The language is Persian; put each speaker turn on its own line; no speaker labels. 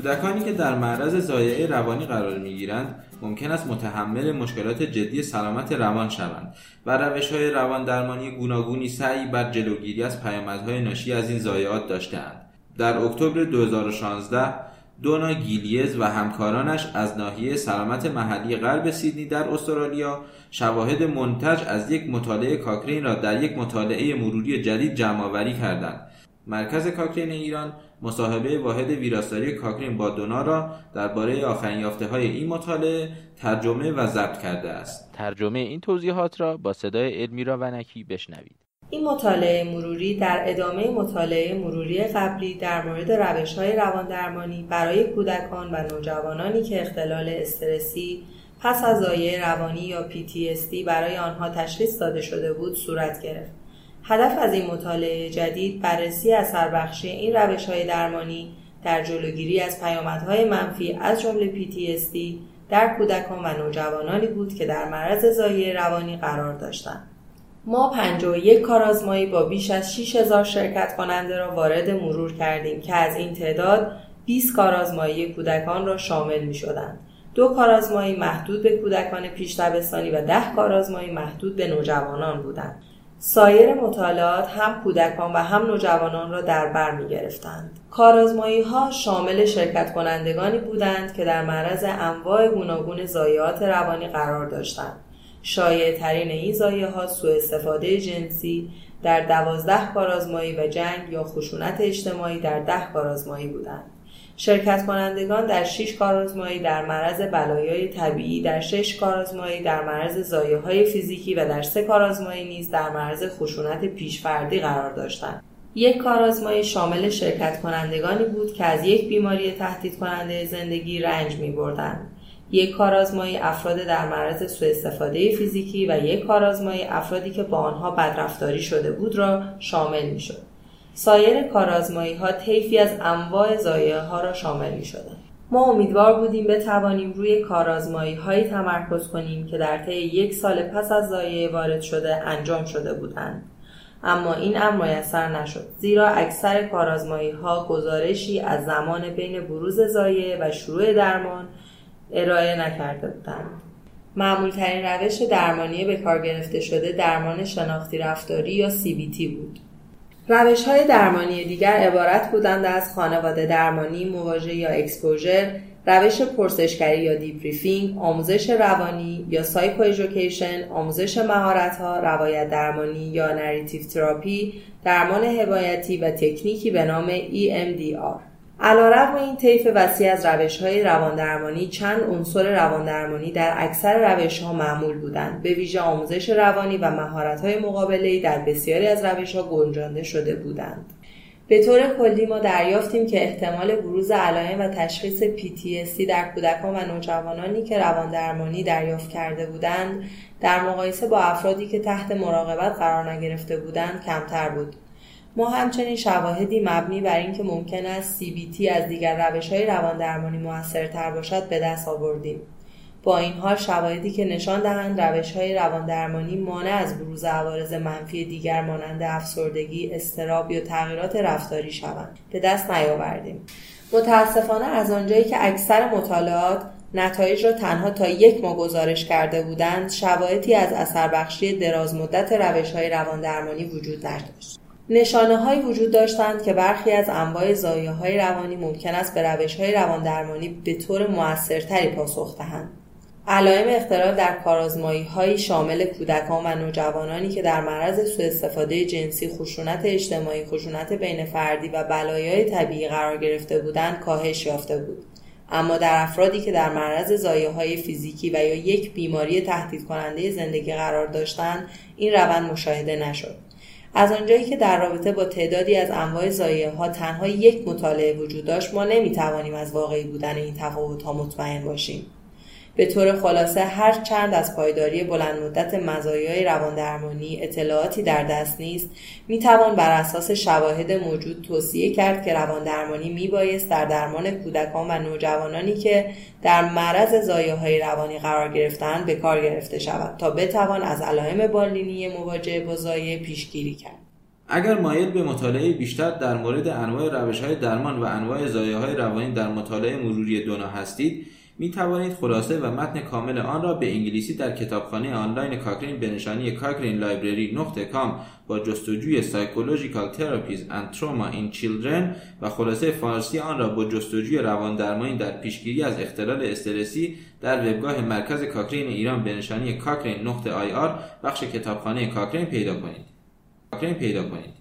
کودکانی که در معرض زایعه روانی قرار می‌گیرند ممکن است متحمل مشکلات جدی سلامت روان شوند و روش های روان درمانی گوناگونی سعی بر جلوگیری از پیامدهای ناشی از این ضایعات داشتهاند. در اکتبر 2016 دونا گیلیز و همکارانش از ناحیه سلامت محلی غرب سیدنی در استرالیا شواهد منتج از یک مطالعه کاکرین را در یک مطالعه مروری جدید جمعآوری کردند. مرکز کاکرین ایران مصاحبه واحد ویراستاری کاکرین با دونا را درباره آخرین یافته های این مطالعه ترجمه و ضبط کرده است
ترجمه این توضیحات را با صدای ادمیرا ونکی بشنوید
این مطالعه مروری در ادامه مطالعه مروری قبلی در مورد روش های رواندرمانی برای کودکان و نوجوانانی که اختلال استرسی پس از زایه روانی یا PTSD برای آنها تشخیص داده شده بود صورت گرفت. هدف از این مطالعه جدید بررسی اثر بخشی این روش های درمانی در جلوگیری از پیامدهای منفی از جمله PTSD در کودکان و نوجوانانی بود که در معرض زایه روانی قرار داشتند. ما 51 کارآزمایی با بیش از 6000 شرکت کننده را وارد مرور کردیم که از این تعداد 20 کارآزمایی کودکان را شامل می شدند. دو کارآزمایی محدود به کودکان پیش دبستانی و ده کارآزمایی محدود به نوجوانان بودند. سایر مطالعات هم کودکان و هم نوجوانان را در بر می گرفتند. کارازمایی ها شامل شرکت کنندگانی بودند که در معرض انواع گوناگون ضایعات روانی قرار داشتند. شایع ترین این زایه ها سوء استفاده جنسی در دوازده کارازمایی و جنگ یا خشونت اجتماعی در ده کارازمایی بودند. شرکت کنندگان در 6 کارآزمایی در معرض بلایای طبیعی در 6 کارآزمایی در معرض زایه فیزیکی و در 3 کارآزمایی نیز در معرض خشونت پیشفردی قرار داشتند یک کارآزمایی شامل شرکت کنندگانی بود که از یک بیماری تهدید کننده زندگی رنج می بردند. یک کارآزمایی افراد در معرض سوء استفاده فیزیکی و یک کارآزمایی افرادی که با آنها بدرفتاری شده بود را شامل می شد. سایر کارازمایی ها طیفی از انواع زایه ها را شامل می شدن. ما امیدوار بودیم بتوانیم روی کارازمایی هایی تمرکز کنیم که در طی یک سال پس از زایه وارد شده انجام شده بودند. اما این امر میسر نشد زیرا اکثر کارازمایی ها گزارشی از زمان بین بروز ضایعه و شروع درمان ارائه نکرده بودند. معمول ترین روش درمانی به کار گرفته شده درمان شناختی رفتاری یا CBT بود. روش های درمانی دیگر عبارت بودند از خانواده درمانی، مواجهه یا exposure، روش پرسشگری یا debriefing، آموزش روانی یا سایکو ایژوکیشن، آموزش مهارت ها، روایت درمانی یا narrative therapy، درمان حمایتی و تکنیکی به نام EMDR. علیرغم این طیف وسیع از روش های رواندرمانی چند عنصر رواندرمانی در اکثر روش ها معمول بودند. به ویژه آموزش روانی و مهارت های مقابله در بسیاری از روش ها گنجانده شده بودند. به طور کلی ما دریافتیم که احتمال بروز علائم و تشخیص PTSD در کودکان و نوجوانانی که رواندرمانی دریافت کرده بودند در مقایسه با افرادی که تحت مراقبت قرار نگرفته بودند کمتر بود. ما همچنین شواهدی مبنی بر اینکه ممکن است CBT از دیگر روش های روان درمانی موثرتر باشد به دست آوردیم. با این حال شواهدی که نشان دهند روش های روان درمانی مانع از بروز عوارض منفی دیگر مانند افسردگی، استراب یا تغییرات رفتاری شوند به دست نیاوردیم. متاسفانه از آنجایی که اکثر مطالعات نتایج را تنها تا یک ماه گزارش کرده بودند شواهدی از اثر بخشی دراز مدت روش های روان درمانی وجود نداشت. نشانه های وجود داشتند که برخی از انواع زایه های روانی ممکن است به روش های روان درمانی به طور موثرتری پاسخ دهند. علائم اختلال در کارازمایی های شامل کودکان و نوجوانانی که در معرض سوء استفاده جنسی، خشونت اجتماعی، خشونت بین فردی و بلایای طبیعی قرار گرفته بودند کاهش یافته بود. اما در افرادی که در معرض زایه های فیزیکی و یا یک بیماری تهدید کننده زندگی قرار داشتند این روند مشاهده نشد. از آنجایی که در رابطه با تعدادی از انواع زایه ها تنها یک مطالعه وجود داشت ما نمی‌توانیم از واقعی بودن این تفاوت ها مطمئن باشیم. به طور خلاصه هر چند از پایداری بلند مدت مزایای رواندرمانی اطلاعاتی در دست نیست می‌توان بر اساس شواهد موجود توصیه کرد که رواندرمانی میبایست در درمان کودکان و نوجوانانی که در معرض زایه های روانی قرار گرفتند به کار گرفته شود تا بتوان از علائم بالینی مواجه با زایه پیشگیری کرد.
اگر مایل به مطالعه بیشتر در مورد انواع روش های درمان و انواع زایه های روانی در مطالعه مروری دونا هستید می توانید خلاصه و متن کامل آن را به انگلیسی در کتابخانه آنلاین کاکرین به نشانی کاکرین لایبرری نقطه کام با جستجوی Psychological Therapies and Trauma in Children و خلاصه فارسی آن را با جستجوی روان درمانی در پیشگیری از اختلال استرسی در وبگاه مرکز کاکرین ایران به نشانی کاکرین نقطه آی آر بخش کتابخانه کاکرین پیدا کنید. کاکرین پیدا کنید.